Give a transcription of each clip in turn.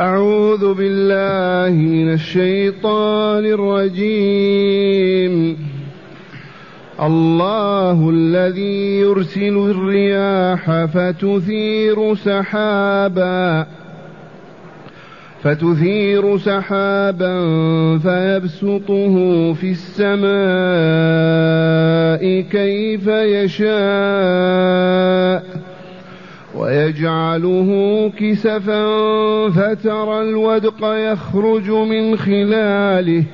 أعوذ بالله من الشيطان الرجيم. الله الذي يرسل الرياح فتثير سحابا فتثير سحابا فيبسطه في السماء كيف يشاء. ويجعله كسفا فترى الودق يخرج من خلاله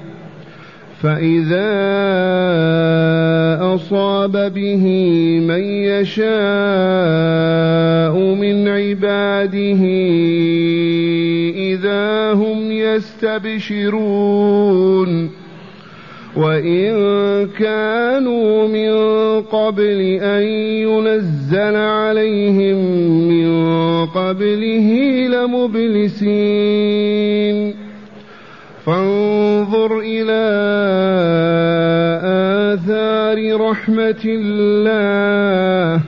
فإذا أصاب به من يشاء من عباده إذا هم يستبشرون وإن كانوا من قبل أن ينزل عليهم من قبله لمبلسين فانظر إلى آثار رحمة الله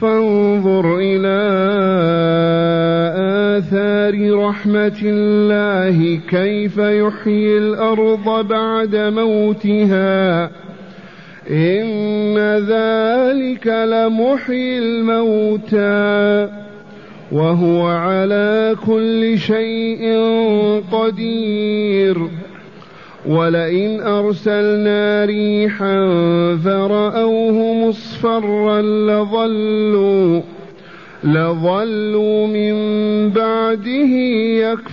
فانظر إلى آثار رحمة الله كيف يحيي الأرض بعد موتها. إن ذلك لمحيي الموتى. وهو على كل شيء قدير. ولئن أرسلنا ريحا فرأوه مصفرا لظلوا لظلوا من بعده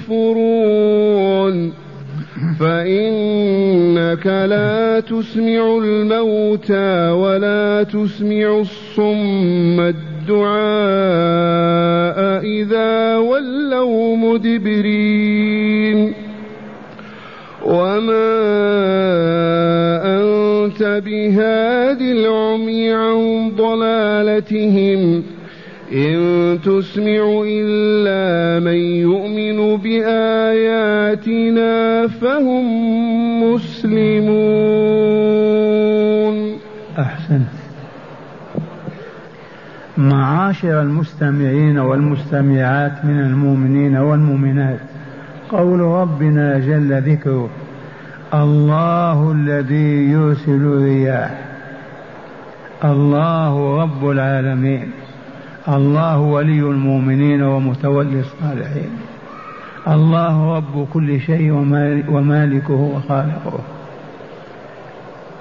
يكفرون. فإنك لا تسمع الموتى ولا تسمع الصم الدعاء إذا ولوا مدبرين. وما أنت بهاد العمي عن ضلالتهم. إن تسمع إلا من يؤمن بآياتنا فهم مسلمون. أحسنت معاشر المستمعين والمستمعات من المؤمنين والمؤمنات قول ربنا جل ذكره الله الذي يرسل الرياح الله رب العالمين. الله ولي المؤمنين ومتولي الصالحين. الله رب كل شيء ومالكه وخالقه.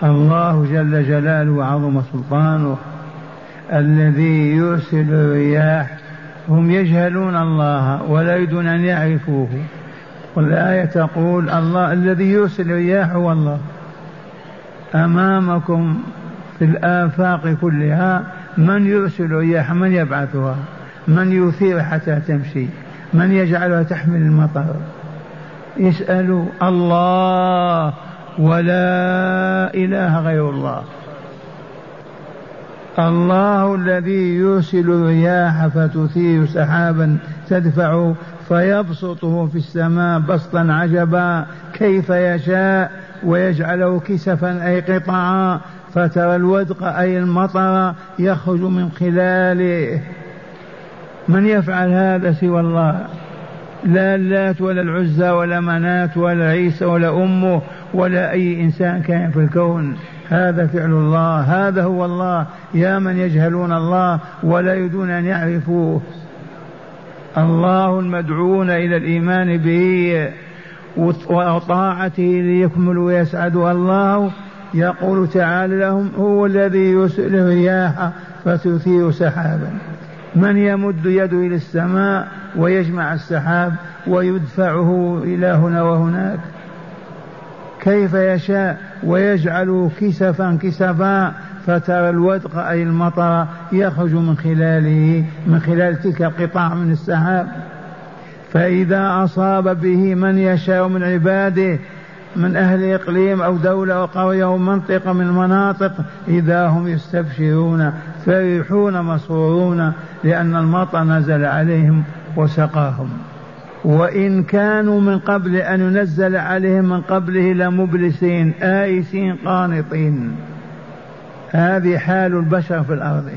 الله جل جلاله وعظم سلطانه. الذي يرسل الرياح هم يجهلون الله ولا يريدون أن يعرفوه. والآية تقول الله الذي يرسل الرياح هو الله. أمامكم في الآفاق كلها من يرسل الرياح من يبعثها من يثير حتى تمشي من يجعلها تحمل المطر. يسأل الله ولا إله غير الله. الله الذي يرسل الرياح فتثير سحابا تدفع فيبسطه في السماء بسطا عجبا كيف يشاء ويجعله كسفا أي قطعا فترى الودق أي المطر يخرج من خلاله. من يفعل هذا سوى الله؟ لا اللات ولا العزى ولا منات ولا عيسى ولا أمه ولا أي إنسان كان في الكون. هذا فعل الله. هذا هو الله. يا من يجهلون الله ولا يريدون أن يعرفوه. الله المدعون إلى الإيمان به وطاعته ليكملوا ويسعدوا الله. يقول تعالى لهم هو الذي يرسل الرياح فتثير سحابا. من يمد يده إلى السماء ويجمع السحاب ويدفعه إلى هنا وهناك. كيف يشاء ويجعله كسفا كسفا فترى الودق أي المطر يخرج من خلاله من خلال تلك القطاع من السحاب. فإذا أصاب به من يشاء من عباده من أهل إقليم أو دولة أو قرية أو منطقة من المناطق إذا هم يستبشرون فرحون مسرورون لأن المطر نزل عليهم وسقاهم. وإن كانوا من قبل أن ينزل عليهم من قبله لمبلسين آيسين قانطين. هذه حال البشر في الأرض.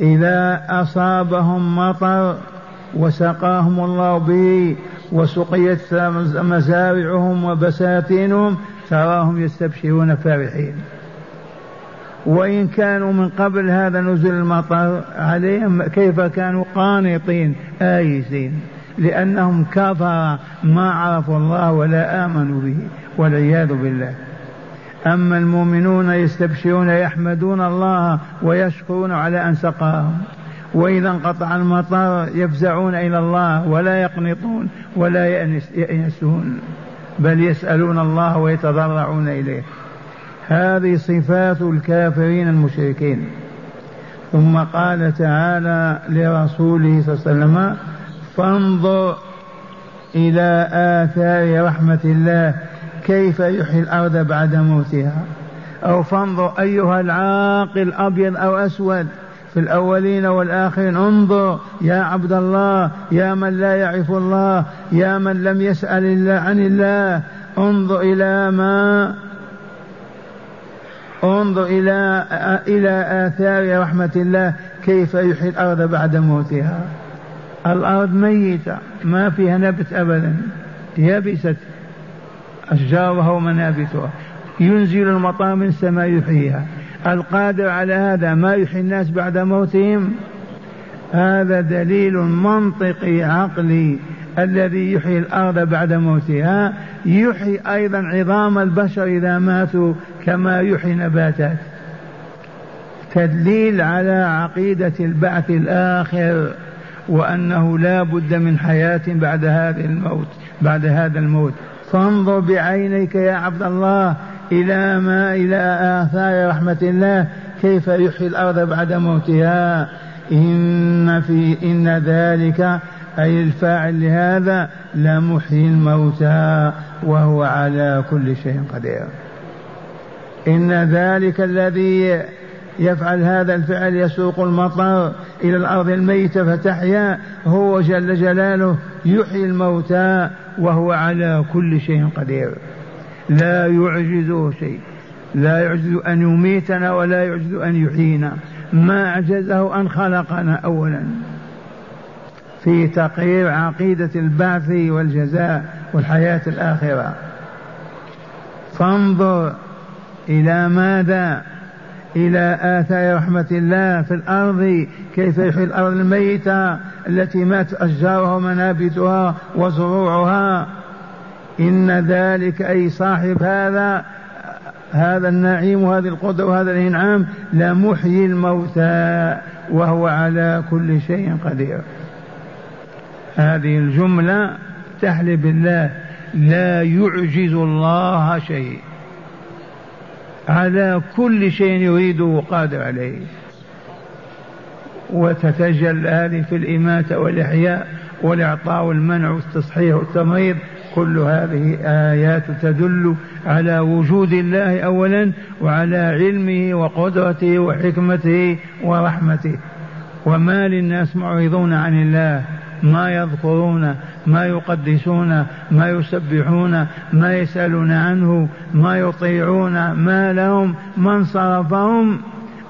إذا أصابهم مطر وسقاهم الله به وسقيت مزارعهم وبساتينهم تراهم يستبشرون فرحين. وإن كانوا من قبل هذا نزل المطر عليهم كيف كانوا قانطين آيسين. لأنهم كفر ما عرفوا الله ولا آمنوا به والعياذ بالله. أما المؤمنون يستبشرون يحمدون الله ويشكرون على أن سقاهم. وإذا انقطع المطر يفزعون إلى الله ولا يقنطون ولا يأنسون بل يسألون الله ويتضرعون إليه. هذه صفات الكافرين المشركين. ثم قال تعالى لرسوله صلى الله عليه وسلم فانظر إلى آثار رحمة الله كيف يحيي الأرض بعد موتها؟ أو فانظر أيها العاقل أبيض أو أسود في الأولين والآخرين. انظر يا عبد الله يا من لا يعرف الله يا من لم يسأل الله عن الله. انظر إلى ما انظر إلى إلى آثار رحمة الله كيف يحيي الأرض بعد موتها. الأرض ميتة ما فيها نبت أبدا. يبست أشجارها ومنابتها. ينزل المطار من السماء يحييها. القادر على هذا ما يحيي الناس بعد موتهم. هذا دليل منطقي عقلي الذي يحيي الأرض بعد موتها. يحيي أيضا عظام البشر إذا ماتوا كما يحيي نباتات تدليل على عقيدة البعث الآخر وأنه لا بد من حياة بعد هذا الموت بعد هذا الموت. فانظر بعينيك يا عبد الله إلى ما إلى آثار رحمة الله كيف يحيي الأرض بعد موتها. إن في إن ذلك أي الفاعل لهذا لمحيي الموتى وهو على كل شيء قدير. إن ذلك الذي يفعل هذا الفعل يسوق المطر إلى الأرض الميتة فتحيا هو جل جلاله يحيي الموتى وهو على كل شيء قدير. لا يعجزه شيء. لا يعجز أن يميتنا ولا يعجز أن يحيينا. ما أعجزه أن خلقنا أولا. في تقرير عقيدة البعث والجزاء والحياة الآخرة. فانظر إلى ماذا إلى آثار رحمة الله في الأرض كيف يحيي الأرض الميتة التي مات أشجارها ومنابتها وزروعها. إن ذلك أي صاحب هذا هذا النعيم وهذه القدرة وهذا الإنعام لمحيي الموتى وهو على كل شيء قدير. هذه الجملة تحلف بالله لا يعجز الله شيء. على كل شيء يريده قادر عليه. وتتجلى هذه في الإماتة والإحياء والإعطاء والمنع والتصحيح والتمريض. كل هذه آيات تدل على وجود الله أولا وعلى علمه وقدرته وحكمته ورحمته. وما للناس معرضون عن الله. ما يذكرون ما يقدسون ما يسبحون ما يسألون عنه ما يطيعون ما لهم من صرفهم؟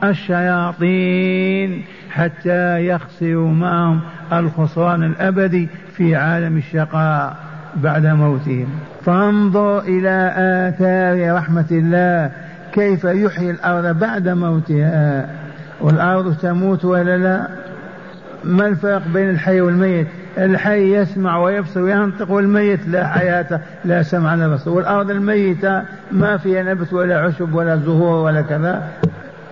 الشياطين حتى يخسروا معهم الخسران الأبدي في عالم الشقاء بعد موتهم. فانظر إلى آثار رحمة الله كيف يحيي الأرض بعد موتها؟ والأرض تموت ولا لا؟ ما الفرق بين الحي والميت؟ الحي يسمع ويبصر وينطق والميت لا حياة لا سمع ولا بصر. والأرض الميتة ما فيها نبت ولا عشب ولا زهور ولا كذا.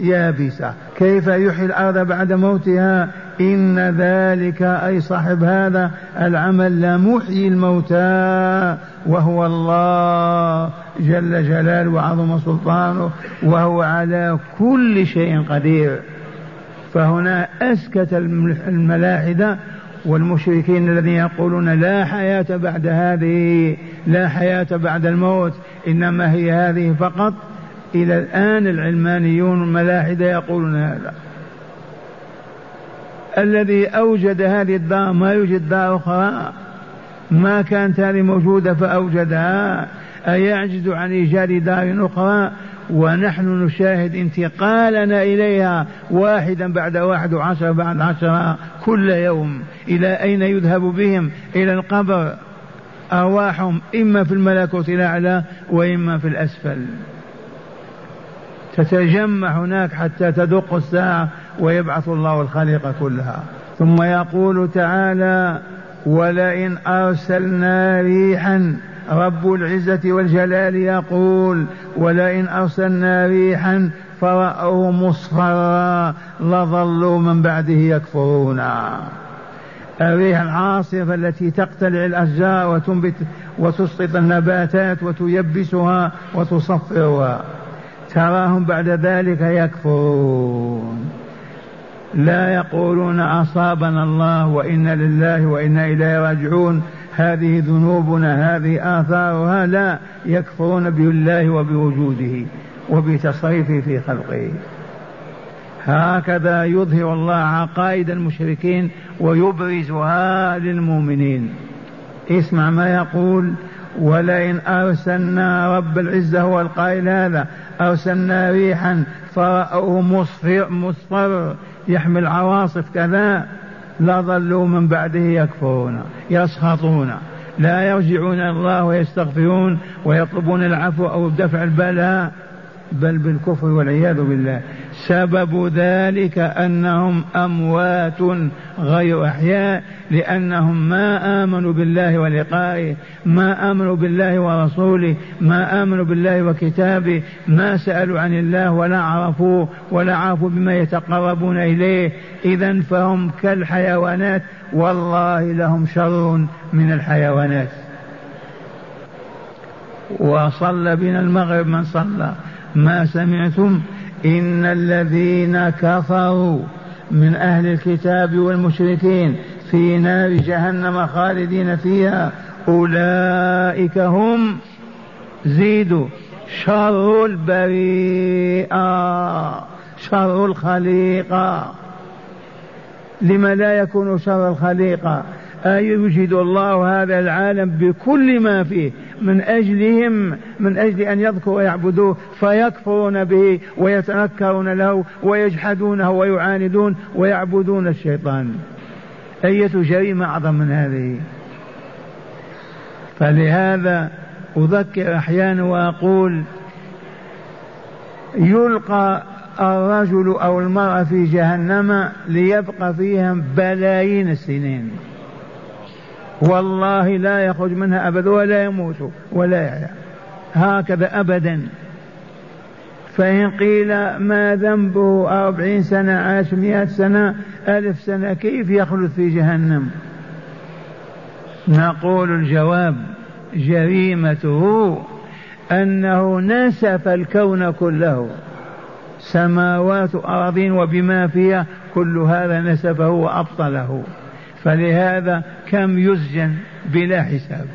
يابسة كيف يحيي الأرض بعد موتها؟ إن ذلك أي صاحب هذا العمل لمحيي الموتى وهو الله جل جلاله وعظم سلطانه وهو على كل شيء قدير. فهنا أسكت الملاحدة والمشركين الذين يقولون لا حياة بعد هذه لا حياة بعد الموت إنما هي هذه فقط. إلى الآن العلمانيون الملاحدة يقولون هذا. الذي أوجد هذه الدار ما يوجد دار أخرى؟ ما كانت هذه موجودة فأوجدها؟ أيعجز عن إيجاد دار أخرى؟ ونحن نشاهد انتقالنا إليها واحدا بعد واحد وعشرة بعد عشرة كل يوم. إلى أين يذهب بهم؟ إلى القبر. أرواحهم إما في الملكوت الأعلى وإما في الأسفل. تتجمع هناك حتى تدق الساعة ويبعث الله الخليقة كلها. ثم يقول تعالى ولئن أرسلنا ريحا رب العزة والجلال يقول ولئن أرسلنا ريحا فرأوه مصفرا لظلوا من بعده يكفرون. الريح العاصفة التي تقتلع الأشجار وتنبت وتسقط النباتات وتيبسها وتصفرها تراهم بعد ذلك يكفرون. لا يقولون أصابنا الله وإنا لله وإنا إليه راجعون. هذه ذنوبنا هذه آثارها لا يكفرون بالله وبوجوده وبتصريفه في خلقه. هكذا يظهر الله عقائد المشركين ويبرزها للمؤمنين. اسمع ما يقول ولئن أرسلنا رب العزة هو القائل هذا أرسلنا ريحا فرأوه مصفر, مصفر يحمل عواصف كذا لظلوا من بعده يكفرون يسخطون لا يرجعون إلى الله ويستغفرون ويطلبون العفو أو دفع البلاء بل بالكفر والعياذ بالله. سبب ذلك أنهم أموات غير أحياء لأنهم ما آمنوا بالله ولقائه ما آمنوا بالله ورسوله ما آمنوا بالله وكتابه ما سألوا عن الله ولا عرفوه ولا عرفوا بما يتقربون إليه. اذا فهم كالحيوانات والله لهم شر من الحيوانات. وصلى بنا المغرب من صلى. ما سمعتم إن الذين كفروا من أهل الكتاب والمشركين في نار جهنم خالدين فيها أولئك هم زيدوا. شر البريئة شر الخليقة. لما لا يكون شر الخليقة؟ أيوجد الله هذا العالم بكل ما فيه. من أجلهم من أجل أن يذكروا ويعبدوه فيكفرون به ويتنكرون له ويجحدونه ويعاندون ويعبدون الشيطان. أية جريمة أعظم من هذه. فلهذا أذكر أحيانا وأقول يلقى الرجل أو المرأة في جهنم ليبقى فيها بلايين السنين. والله لا يخرج منها أبدا ولا يموت ولا يحيا. هكذا أبدا. فإن قيل ما ذنبه أربعين سنة عاش مئة سنة ألف سنة كيف يخلد في جهنم؟ نقول الجواب جريمته أنه نسف الكون كله. سماوات أراضين وبما فيها كل هذا نسفه وأبطله. فلهذا كم يسجن بلا حساب؟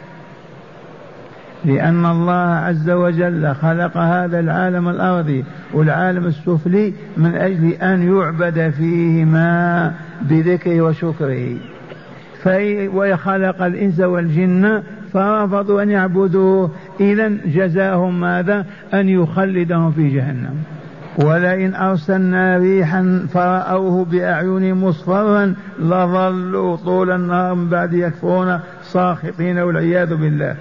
لأن الله عز وجل خلق هذا العالم الأرضي والعالم السفلي من أجل أن يعبد فيهما بذكره وشكره. وخلق الإنس والجن فرفضوا أن يعبدوه إذا جزاهم ماذا؟ أن يخلدهم في جهنم. ولئن أرسلنا ريحا فرأوه بأعين مصفرا لظلوا طول النهار من بعد يكفرون ساخطين والعياذ بالله.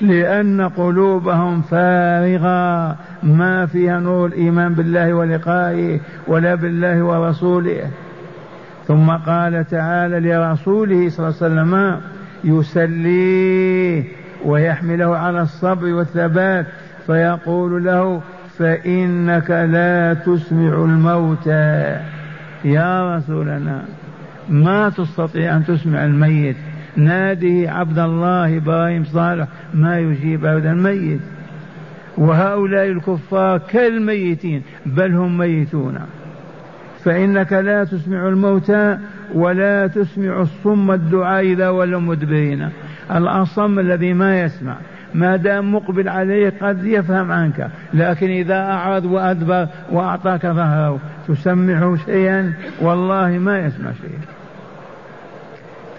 لأن قلوبهم فارغة ما فيها نور الإيمان بالله ولقائه ولا بالله ورسوله. ثم قال تعالى لرسوله صلى الله عليه وسلم يسليه ويحمله على الصبر والثبات فيقول له فإنك لا تسمع الموتى. يا رسولنا ما تستطيع أن تسمع الميت. ناده عبد الله إبراهيم صالح ما يجيب أبدا الميت. وهؤلاء الكفار كالميتين بل هم ميتون. فإنك لا تسمع الموتى ولا تسمع الصم الدعاء إذا ولوا مدبرين الأصم الذي ما يسمع. ما دام مقبل عليه قد يفهم عنك لكن إذا أعرض وأدبر وأعطاك ظهره تسمعه شيئا والله ما يسمع شيئا.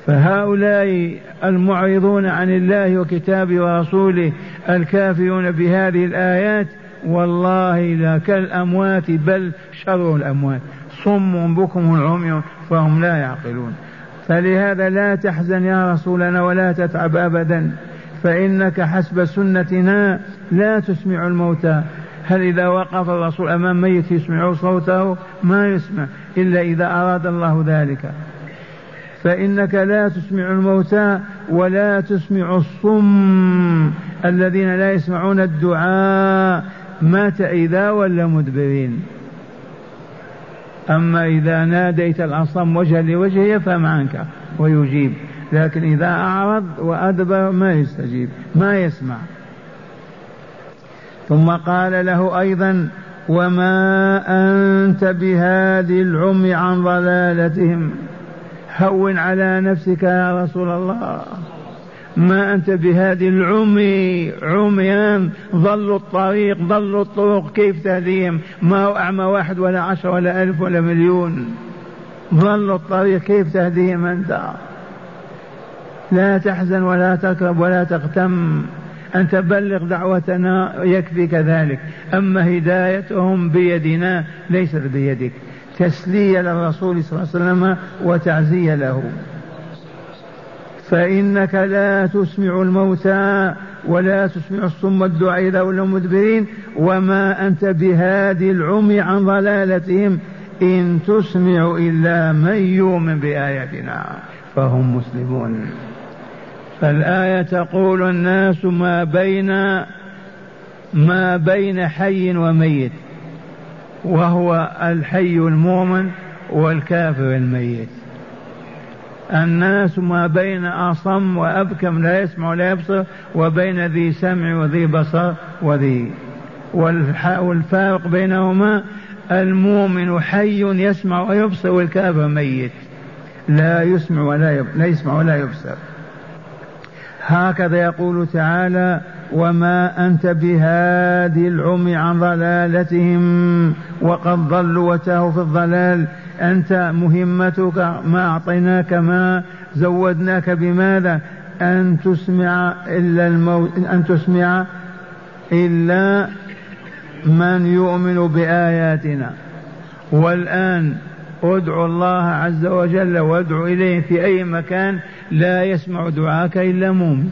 فهؤلاء المعرضون عن الله وكتابه ورسوله الكافرون بهذه الآيات والله لا كالأموات بل شر الأموات. صم بكم العمي فهم لا يعقلون. فلهذا لا تحزن يا رسولنا ولا تتعب أبدا. فإنك حسب سنتنا لا تسمع الموتى. هل إذا وقف الرسول أمام ميت يسمع صوته؟ ما يسمع إلا إذا أراد الله ذلك. فإنك لا تسمع الموتى ولا تسمع الصم. الذين لا يسمعون الدعاء مات إذا ولا مدبرين. أما إذا ناديت الأصم وجها لوجه يفهم عنك ويجيب. لكن إذا أعرض وأدبر ما يستجيب ما يسمع. ثم قال له أيضا وما أنت بهادي العمي عن ضلالتهم؟ هون على نفسك يا رسول الله. ما أنت بهادي العمي عميان ضلوا الطريق ضلوا الطرق كيف تهديهم؟ ما هو أعمى واحد ولا عشر ولا ألف ولا مليون؟ ضلوا الطريق كيف تهديهم أنت؟ لا تحزن ولا تكرب ولا تغتم. أن تبلغ دعوتنا يكفيك ذلك أما هدايتهم بيدنا ليست بيدك. تسلية للرسول صلى الله عليه وسلم وتعزية له. فإنك لا تسمع الموتى ولا تسمع الصم الدعاء إذا ولوا مدبرين. وما أنت بهادي العمي عن ضلالتهم. إن تسمع إلا من يؤمن بآياتنا فهم مسلمون. فالآية تقول الناس ما بين ما بين حي وميت وهو الحي المؤمن والكافر الميت. الناس ما بين أصم وأبكم لا يسمع ولا يبصر وبين ذي سمع وذي بصر وذي. والفارق بينهما المؤمن حي يسمع ويبصر والكافر ميت. لا يسمع ولا يب... لا يسمع ولا يبصر. هكذا يقول تعالى وما أنت بهادي العمي عن ضلالتهم وقد ضلوا وتاهوا في الضلال. أنت مهمتك ما أعطيناك ما زودناك بماذا؟ أن تسمع إلا الموت أن تسمع إلا من يؤمن بآياتنا. والآن ادعو الله عز وجل وادعو إليه في أي مكان لا يسمع دعاك إلا مؤمن.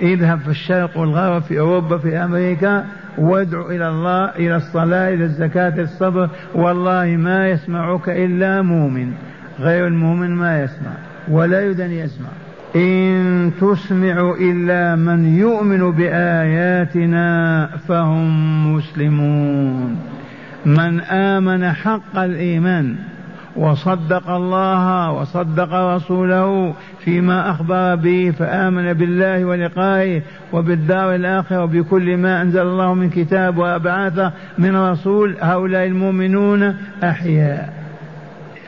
اذهب في الشرق والغرب في أوروبا في أمريكا وادعو إلى الله إلى الصلاة إلى الزكاة الصبر. والله ما يسمعك إلا مؤمن. غير المؤمن ما يسمع ولا يدن يسمع. إن تسمع إلا من يؤمن بآياتنا فهم مسلمون. من آمن حق الإيمان وصدق الله وصدق رسوله فيما أخبر به فآمن بالله ولقائه وبالدار الآخرة وبكل ما أنزل الله من كتاب وأبعث من رسول هؤلاء المؤمنون أحياء.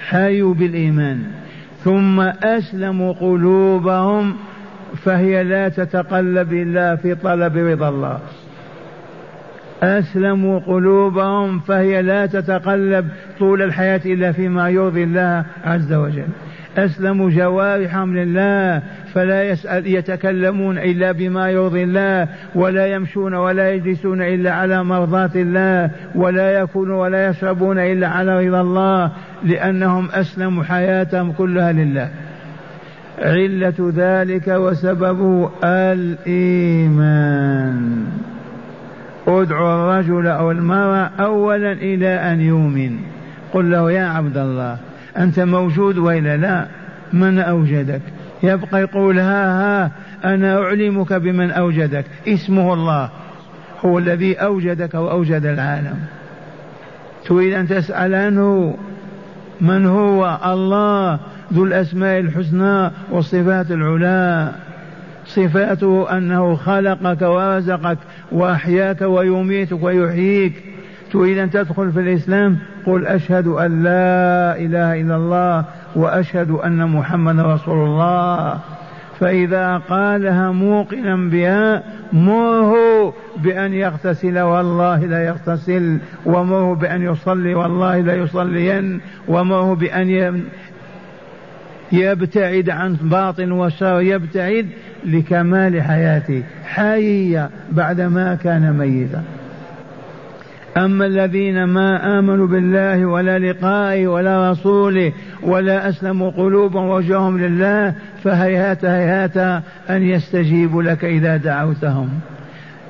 حيوا بالإيمان. ثم أسلموا قلوبهم فهي لا تتقلب إلا في طلب رضا الله. أسلموا قلوبهم فهي لا تتقلب طول الحياة إلا فيما يرضي الله عز وجل. أسلموا جوارحهم لله فلا يسأل يتكلمون إلا بما يرضي الله ولا يمشون ولا يجلسون إلا على مرضاة الله ولا يأكلون ولا يشربون إلا على رضا الله لأنهم أسلموا حياتهم كلها لله. علة ذلك وسببه الإيمان. ادعو الرجل أو المرأة أولا إلى أن يؤمن. قل له يا عبد الله أنت موجود وإلا لا؟ من أوجدك؟ يبقى يقول ها ها أنا أعلمك بمن أوجدك. اسمه الله. هو الذي أوجدك وأوجد العالم. تريد أن تسأل عنه؟ من هو؟ الله ذو الأسماء الحسنى والصفات العلى. صفاته أنه خلقك ورزقك وأحياك ويميتك ويحييك. تريد أن تدخل في الإسلام؟ قل أشهد أن لا إله إلا الله وأشهد أن محمدا رسول الله. فإذا قالها موقنا بها مره بأن يغتسل والله لا يغتسل. ومره بأن يصلي والله لا يصلين. ومره بأن يبتعد عن باطل وشر يبتعد لكمال حياته حية بعدما كان ميتا. أما الذين ما آمنوا بالله ولا لقائه ولا رسوله ولا أسلموا قلوبهم ووجههم لله فهيهات هيهات أن يستجيبوا لك إذا دعوتهم.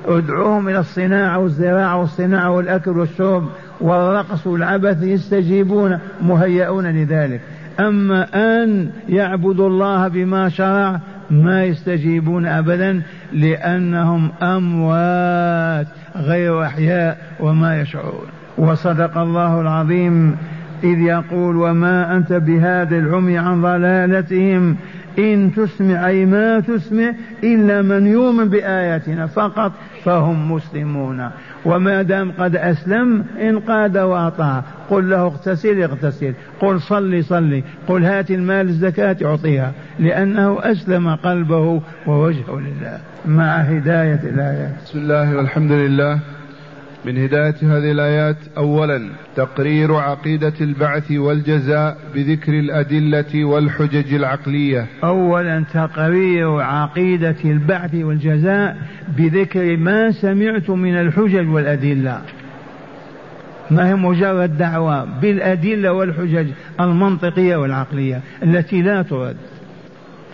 ادعوهم إلى الصناعة والزراعة والصناعة والأكل والشرب والرقص والعبث يستجيبون مهيئون لذلك. أما أن يعبدوا الله بما شرع ما يستجيبون أبدا لأنهم أموات غير أحياء وما يشعرون. وصدق الله العظيم إذ يقول وما أنت بهذا العمي عن ضلالتهم إن تسمع أي ما تسمع إلا من يؤمن بآياتنا فقط فهم مسلمون. وما دام قد أسلم انقاد وأطاع. قل له اغتسل اغتسل. قل صلي صلي. قل هات المال الزكاة أعطيها. لأنه أسلم قلبه ووجهه لله. مع هداية الآيات. بسم الله والحمد لله. من هداية هذه الآيات أولا تقرير عقيدة البعث والجزاء بذكر الأدلة والحجج العقلية. أولا تقرير عقيدة البعث والجزاء بذكر ما سمعت من الحجج والأدلة. ما هي مجرد دعوة بالأدلة والحجج المنطقية والعقلية التي لا ترد.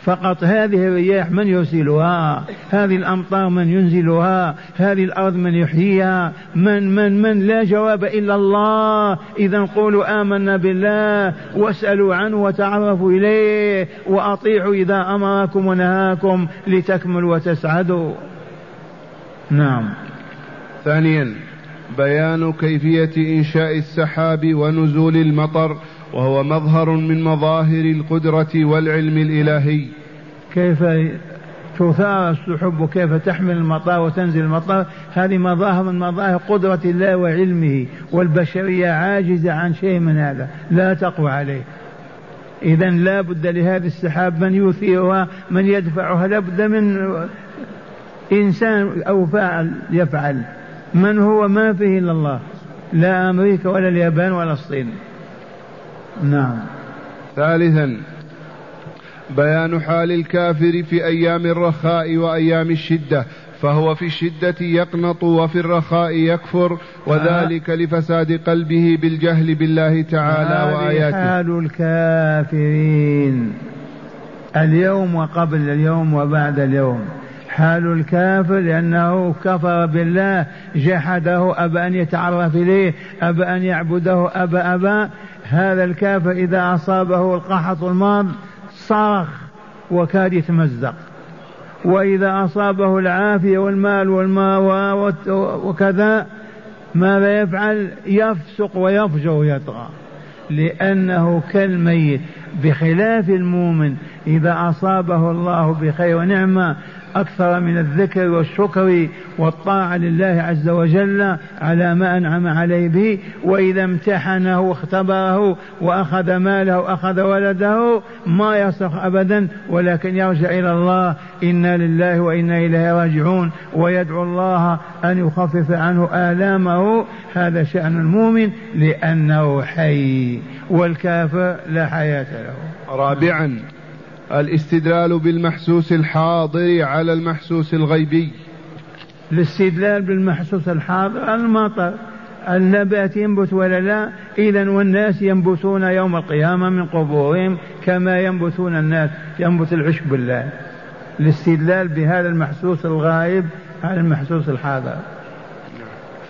فقط هذه الرياح من يرسلها؟ هذه الأمطار من ينزلها؟ هذه الأرض من يحييها؟ من من من؟ لا جواب إلا الله. إذا قولوا آمنا بالله واسألوا عنه وتعرفوا إليه وأطيعوا إذا أمركم ونهاكم لتكملوا وتسعدوا. نعم. ثانيا بيان كيفية إنشاء السحاب ونزول المطر وهو مظهر من مظاهر القدرة والعلم الإلهي. كيف تثار السحب وكيف تحمل المطار وتنزل المطار هذه مظاهر من مظاهر قدرة الله وعلمه والبشرية عاجزة عن شيء من هذا لا تقوى عليه. إذا لا بد لهذه السحاب من يثيرها من يدفعها لا بد من إنسان أو فاعل يفعل. من هو؟ ما فيه إلا الله. لا أمريكا ولا اليابان ولا الصين. نعم. ثالثا بيان حال الكافر في أيام الرخاء وأيام الشدة فهو في الشدة يقنط وفي الرخاء يكفر وذلك لفساد قلبه بالجهل بالله تعالى وآياته. حال الكافرين. اليوم وقبل اليوم وبعد اليوم. حال الكافر لأنه كفر بالله جحده أبى أن يتعرف إليه أبى أن يعبده أبى أبى هذا الكافر إذا أصابه القحط الماض صرخ وكاد يتمزق. وإذا أصابه العافية والمال والماء وكذا ماذا يفعل؟ يفسق ويفجر ويطغى. لأنه كالميت بخلاف المؤمن إذا أصابه الله بخير ونعمة أكثر من الذكر والشكر والطاعة لله عز وجل على ما أنعم عليه به وإذا امتحنه واختبره وأخذ ماله أخذ ولده ما يصرخ أبدا ولكن يرجع إلى الله إنا لله وإنا إليه راجعون ويدعو الله أن يخفف عنه آلامه. هذا شأن المؤمن لأنه حي والكافر لا حياة له. رابعا الاستدلال بالمحسوس الحاضر على المحسوس الغيبي. الاستدلال بالمحسوس الحاضر المطر. النبات ينبت ولا لا؟ إذا والناس ينبتون يوم القيامة من قبورهم كما ينبتون الناس. ينبت العشب بالله. الاستدلال بهذا المحسوس الغائب على المحسوس الحاضر.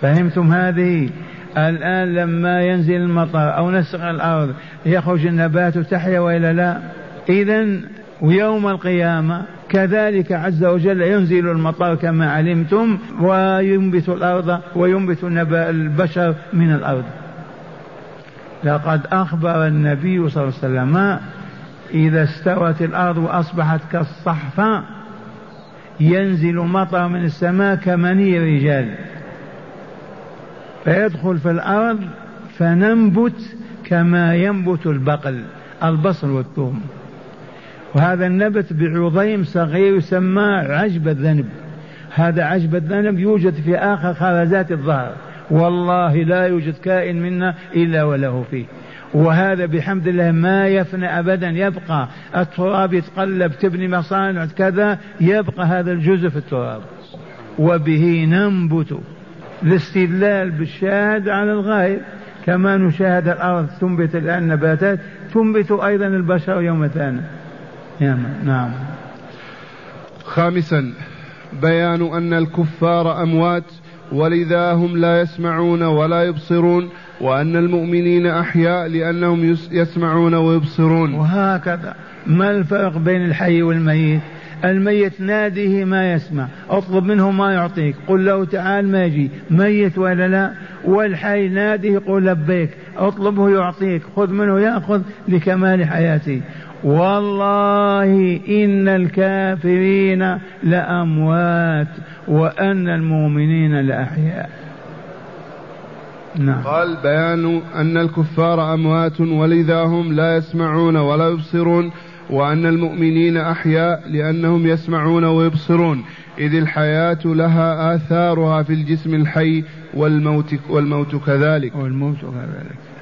فهمتم هذه؟ الآن لما ينزل المطر أو نسق الأرض يخرج النبات تحيا وإلا لا؟ إذا ويوم القيامة كذلك عز وجل ينزل المطر كما علمتم وينبت الأرض وينبت البشر من الأرض. لقد أخبر النبي صلى الله عليه وسلم إذا استوت الأرض وأصبحت كالصحفة ينزل مطر من السماء كمني رجال. فيدخل في الأرض فننبت كما ينبت البقل البصل والثوم. وهذا النبت بعظيم صغير يسمى عجب الذنب. هذا عجب الذنب يوجد في آخر خرزات الظهر. والله لا يوجد كائن منا إلا وله فيه. وهذا بحمد الله ما يفنى أبدا. يبقى التراب يتقلب تبني مصانع كذا يبقى هذا الجزء في التراب. وبه ننبت الاستدلال بالشاهد على الغائب. كما نشاهد الأرض تنبت الآن نباتات تنبت أيضا البشر يوم ثاني نعم خامسا بيان أن الكفار أموات ولذا هم لا يسمعون ولا يبصرون وأن المؤمنين أحياء لأنهم يسمعون ويبصرون. وهكذا. ما الفرق بين الحي والميت؟ الميت ناديه ما يسمع اطلب منه ما يعطيك قل له تعال ما يجي ميت ولا لا؟ والحي ناديه قل لبيك اطلبه يعطيك خذ منه يأخذ لكمال حياته. والله إن الكافرين لأموات وأن المؤمنين لأحياء. نعم. قال بيان أن الكفار أموات ولذا هم لا يسمعون ولا يبصرون وأن المؤمنين أحياء لأنهم يسمعون ويبصرون. إذ الحياة لها آثارها في الجسم الحي والموت والموت كذلك. والموت كذلك.